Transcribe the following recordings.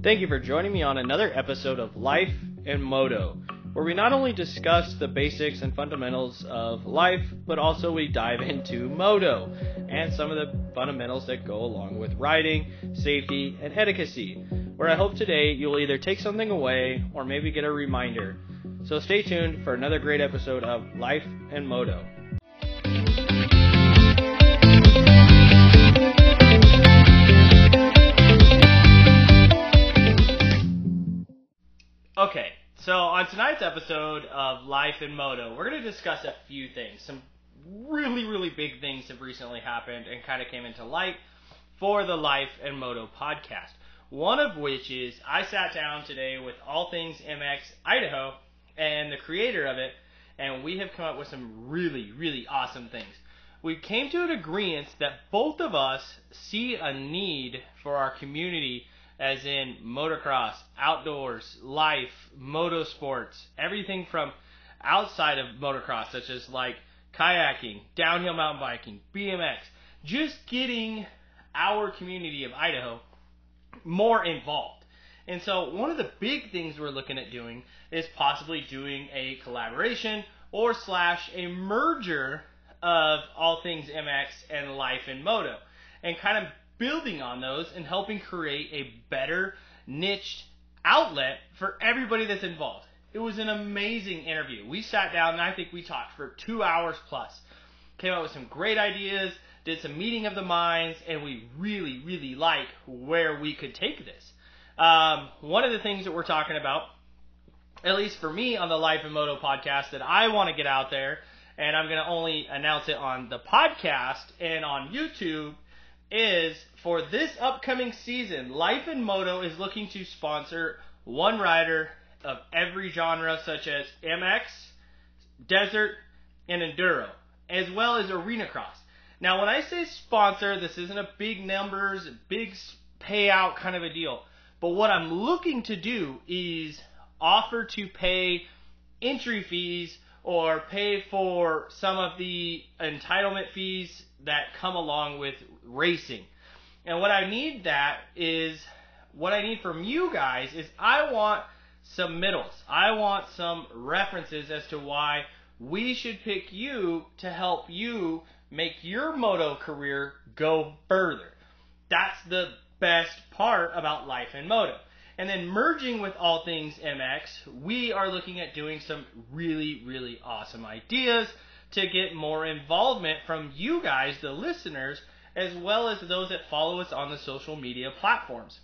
Thank you for joining me on another episode of Life in Moto, where we not only discuss the basics and fundamentals of life, but also we dive into moto and some of the fundamentals that go along with riding, safety, and etiquette. Where I hope today you'll either take something away or maybe get a reminder. So stay tuned for another great episode of Life in Moto. Tonight's episode of Life in Moto, we're going to discuss a few things. Some really, really big things have recently happened and kind of came into light for the Life in Moto podcast. One of which is I sat down today with All Things MX Idaho and the creator of it, and we have come up with some really, really awesome things. We came to an agreement that both of us see a need for our community as in motocross, outdoors, life, motorsports, everything from outside of motocross, such as like kayaking, downhill mountain biking, BMX, just getting our community of Idaho more involved. And so, one of the big things we're looking at doing is possibly doing a collaboration or slash a merger of all things MX and life and moto, and kind of building on those and helping create a better niched outlet for everybody that's involved. It was an amazing interview. We sat down and I think we talked for two hours plus. Came up with some great ideas, did some meeting of the minds, and we really, really like where we could take this. Um, one of the things that we're talking about, at least for me on the Life and Moto podcast, that I want to get out there, and I'm going to only announce it on the podcast and on YouTube, is for this upcoming season, Life in Moto is looking to sponsor one rider of every genre, such as MX, desert, and enduro, as well as arena cross. Now, when I say sponsor, this isn't a big numbers, big payout kind of a deal. But what I'm looking to do is offer to pay entry fees or pay for some of the entitlement fees that come along with racing. And what I need that is what I need from you guys is I want some middles. I want some references as to why we should pick you to help you make your moto career go further. That's the best part about life in moto. And then merging with all things MX, we are looking at doing some really, really awesome ideas to get more involvement from you guys, the listeners, as well as those that follow us on the social media platforms.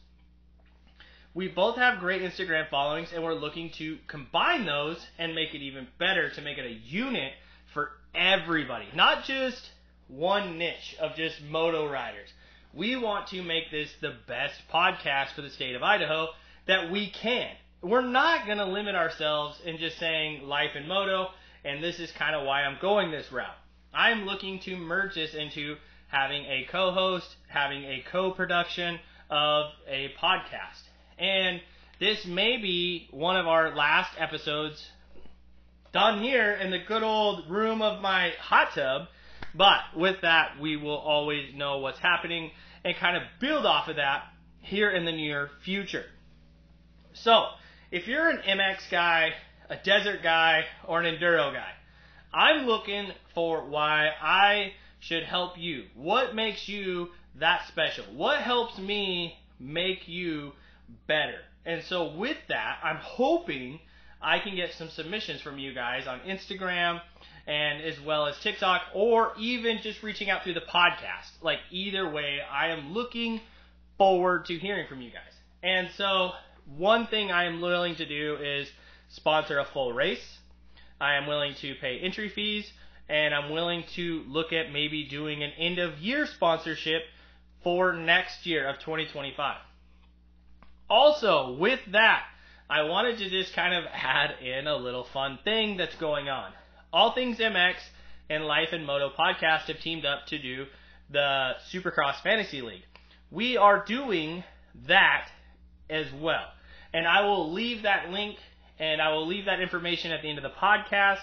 We both have great Instagram followings, and we're looking to combine those and make it even better to make it a unit for everybody, not just one niche of just moto riders. We want to make this the best podcast for the state of Idaho that we can. We're not going to limit ourselves in just saying life and moto and this is kind of why I'm going this route. I'm looking to merge this into having a co-host, having a co-production of a podcast. And this may be one of our last episodes done here in the good old room of my hot tub. But with that, we will always know what's happening and kind of build off of that here in the near future. So, if you're an MX guy a desert guy, or an enduro guy. I'm looking for why I should help you. What makes you that special? What helps me make you better? And so with that, I'm hoping I can get some submissions from you guys on Instagram and as well as TikTok or even just reaching out through the podcast. Like either way, I am looking forward to hearing from you guys. And so one thing I am willing to do is sponsor a full race. I am willing to pay entry fees, and I'm willing to look at maybe doing an end of year sponsorship for next year of 2025. Also, with that, I wanted to just kind of add in a little fun thing that's going on. All Things MX and Life and Moto podcast have teamed up to do the Supercross Fantasy League. We are doing that as well. And I will leave that link and I will leave that information at the end of the podcast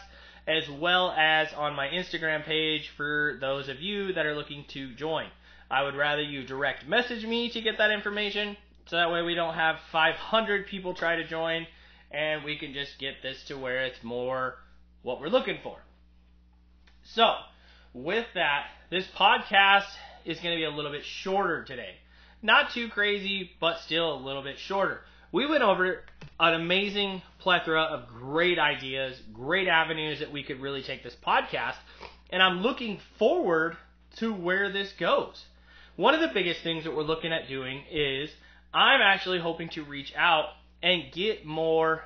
as well as on my Instagram page for those of you that are looking to join. I would rather you direct message me to get that information So that way we don't have 500 people try to join and we can just get this to where it's more what we're looking for. So, with that, this podcast is going to be a little bit shorter today. Not too crazy, but still a little bit shorter. We went over an amazing plethora of great ideas, great avenues that we could really take this podcast, and I'm looking forward to where this goes. One of the biggest things that we're looking at doing is I'm actually hoping to reach out and get more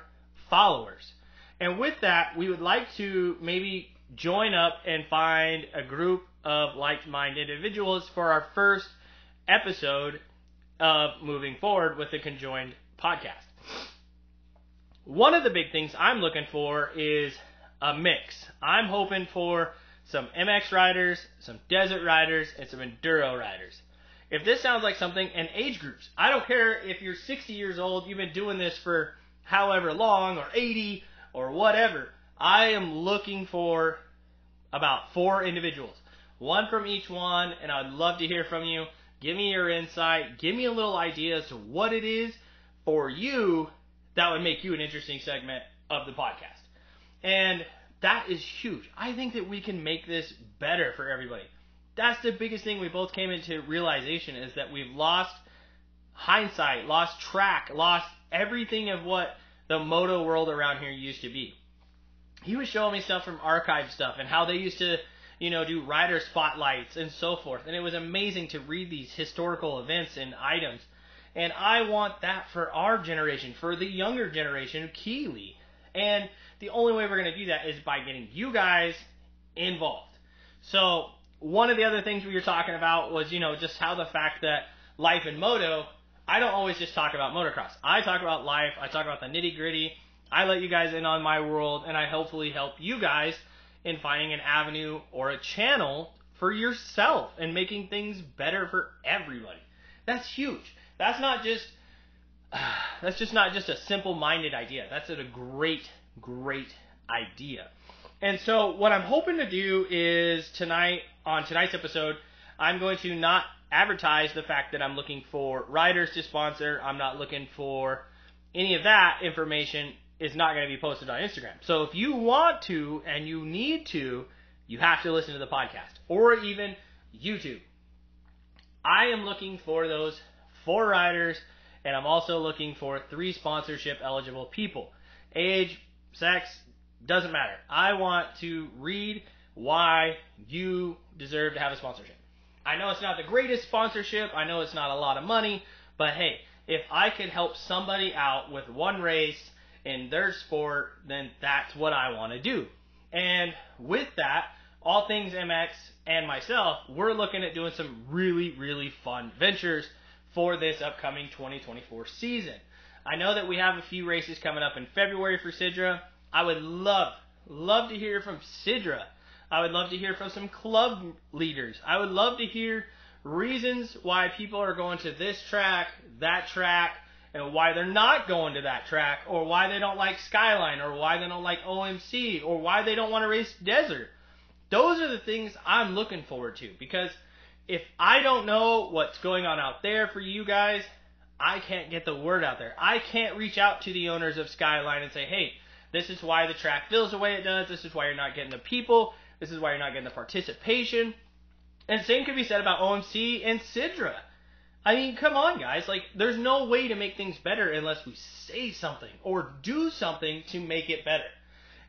followers. And with that, we would like to maybe join up and find a group of like minded individuals for our first episode of moving forward with the conjoined podcast. One of the big things I'm looking for is a mix. I'm hoping for some MX riders, some desert riders, and some enduro riders. If this sounds like something, and age groups, I don't care if you're 60 years old, you've been doing this for however long, or 80, or whatever. I am looking for about four individuals, one from each one, and I'd love to hear from you. Give me your insight. Give me a little idea as to what it is for you that would make you an interesting segment of the podcast. And that is huge. I think that we can make this better for everybody. That's the biggest thing we both came into realization is that we've lost hindsight, lost track, lost everything of what the moto world around here used to be. He was showing me stuff from archive stuff and how they used to, you know, do rider spotlights and so forth. And it was amazing to read these historical events and items. And I want that for our generation, for the younger generation of Keeley. And the only way we're going to do that is by getting you guys involved. So one of the other things we were talking about was, you know, just how the fact that life in moto, I don't always just talk about motocross. I talk about life. I talk about the nitty gritty. I let you guys in on my world, and I hopefully help you guys in finding an avenue or a channel for yourself and making things better for everybody. That's huge. That's not just that's just not just a simple-minded idea. That's a great, great idea. And so what I'm hoping to do is tonight on tonight's episode, I'm going to not advertise the fact that I'm looking for riders to sponsor. I'm not looking for any of that information is not going to be posted on Instagram. So if you want to and you need to, you have to listen to the podcast or even YouTube. I am looking for those four riders and I'm also looking for three sponsorship eligible people. Age, sex, doesn't matter. I want to read why you deserve to have a sponsorship. I know it's not the greatest sponsorship, I know it's not a lot of money, but hey, if I could help somebody out with one race in their sport, then that's what I want to do. And with that, all things MX and myself, we're looking at doing some really, really fun ventures for this upcoming 2024 season. I know that we have a few races coming up in February for Sidra. I would love, love to hear from Sidra. I would love to hear from some club leaders. I would love to hear reasons why people are going to this track, that track, and why they're not going to that track, or why they don't like Skyline, or why they don't like OMC, or why they don't want to race Desert. Those are the things I'm looking forward to because if I don't know what's going on out there for you guys, I can't get the word out there. I can't reach out to the owners of Skyline and say, hey, this is why the track feels the way it does. This is why you're not getting the people. This is why you're not getting the participation. And same could be said about OMC and Sidra. I mean, come on, guys. Like, there's no way to make things better unless we say something or do something to make it better.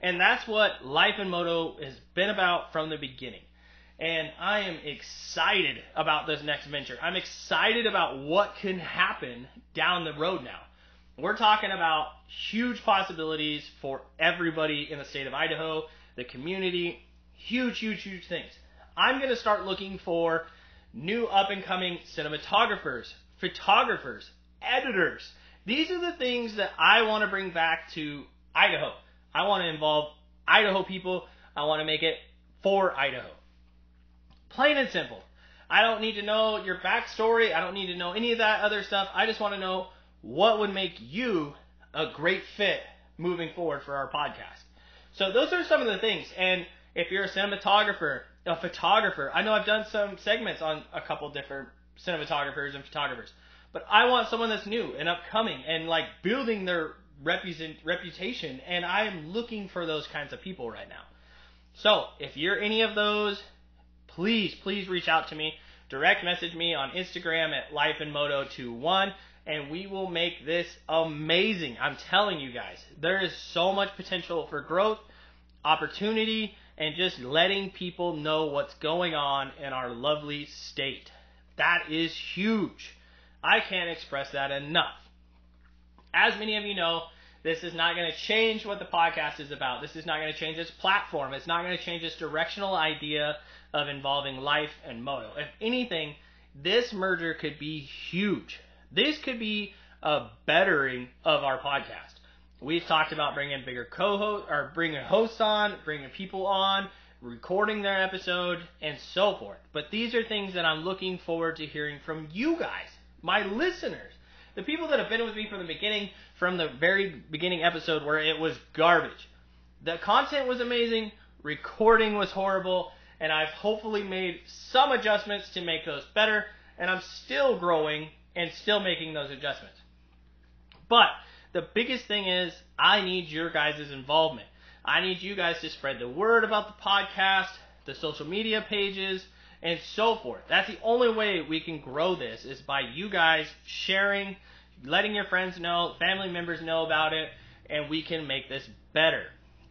And that's what Life in Moto has been about from the beginning. And I am excited about this next venture. I'm excited about what can happen down the road now. We're talking about huge possibilities for everybody in the state of Idaho, the community, huge, huge, huge things. I'm going to start looking for new up and coming cinematographers, photographers, editors. These are the things that I want to bring back to Idaho. I want to involve Idaho people. I want to make it for Idaho. Plain and simple. I don't need to know your backstory. I don't need to know any of that other stuff. I just want to know what would make you a great fit moving forward for our podcast. So those are some of the things. And if you're a cinematographer, a photographer, I know I've done some segments on a couple different cinematographers and photographers. but I want someone that's new and upcoming and like building their represent, reputation. And I'm looking for those kinds of people right now. So if you're any of those, please, please reach out to me. Direct message me on Instagram at lifeandmoto21 and we will make this amazing. I'm telling you guys, there is so much potential for growth, opportunity, and just letting people know what's going on in our lovely state. That is huge. I can't express that enough. As many of you know, this is not going to change what the podcast is about. This is not going to change its platform. It's not going to change its directional idea of involving life and moto. If anything, this merger could be huge. This could be a bettering of our podcast. We've talked about bringing bigger co-hosts or bringing hosts on, bringing people on, recording their episode, and so forth. But these are things that I'm looking forward to hearing from you guys, my listeners, the people that have been with me from the beginning, from the very beginning episode where it was garbage. The content was amazing, recording was horrible, and I've hopefully made some adjustments to make those better, and I'm still growing and still making those adjustments. But the biggest thing is I need your guys' involvement. I need you guys to spread the word about the podcast, the social media pages, and so forth. That's the only way we can grow this is by you guys sharing, letting your friends know, family members know about it, and we can make this better.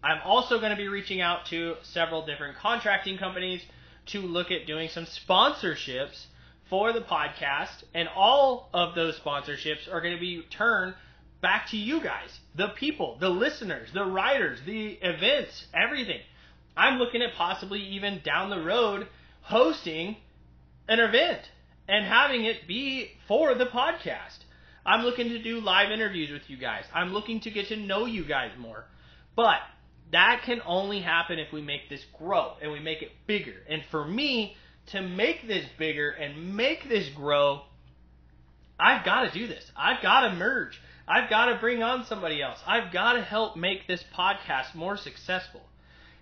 I'm also going to be reaching out to several different contracting companies to look at doing some sponsorships for the podcast, and all of those sponsorships are going to be turned back to you guys, the people, the listeners, the writers, the events, everything. I'm looking at possibly even down the road hosting an event and having it be for the podcast. I'm looking to do live interviews with you guys. I'm looking to get to know you guys more. But that can only happen if we make this grow and we make it bigger. And for me, to make this bigger and make this grow, I've got to do this. I've got to merge. I've got to bring on somebody else. I've got to help make this podcast more successful.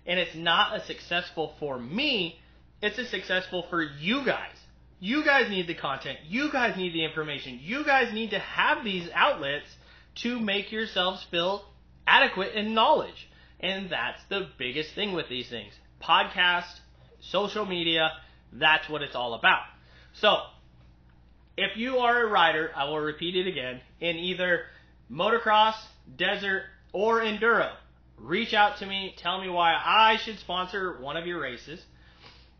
And it's not a successful for me, it's a successful for you guys. You guys need the content. You guys need the information. You guys need to have these outlets to make yourselves feel adequate in knowledge. And that's the biggest thing with these things. Podcast, social media, that's what it's all about. So, if you are a rider, I will repeat it again, in either motocross, desert, or enduro, reach out to me. Tell me why I should sponsor one of your races.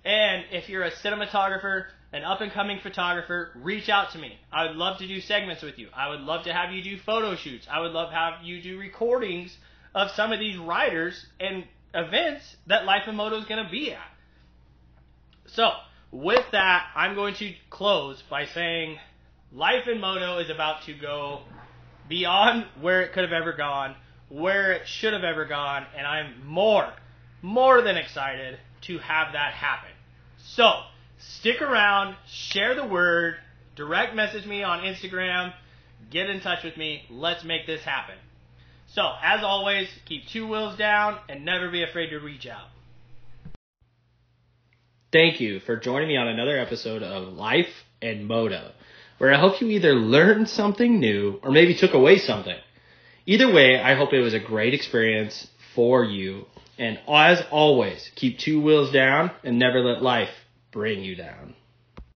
And if you're a cinematographer, an up and coming photographer, reach out to me. I would love to do segments with you. I would love to have you do photo shoots. I would love to have you do recordings of some of these riders and events that Life and Moto is going to be at. So, with that, I'm going to close by saying Life in Moto is about to go beyond where it could have ever gone, where it should have ever gone, and I'm more, more than excited to have that happen. So, stick around, share the word, direct message me on Instagram, get in touch with me, let's make this happen. So, as always, keep two wheels down and never be afraid to reach out. Thank you for joining me on another episode of Life and Moto, where I hope you either learned something new or maybe took away something. Either way, I hope it was a great experience for you. And as always, keep two wheels down and never let life bring you down.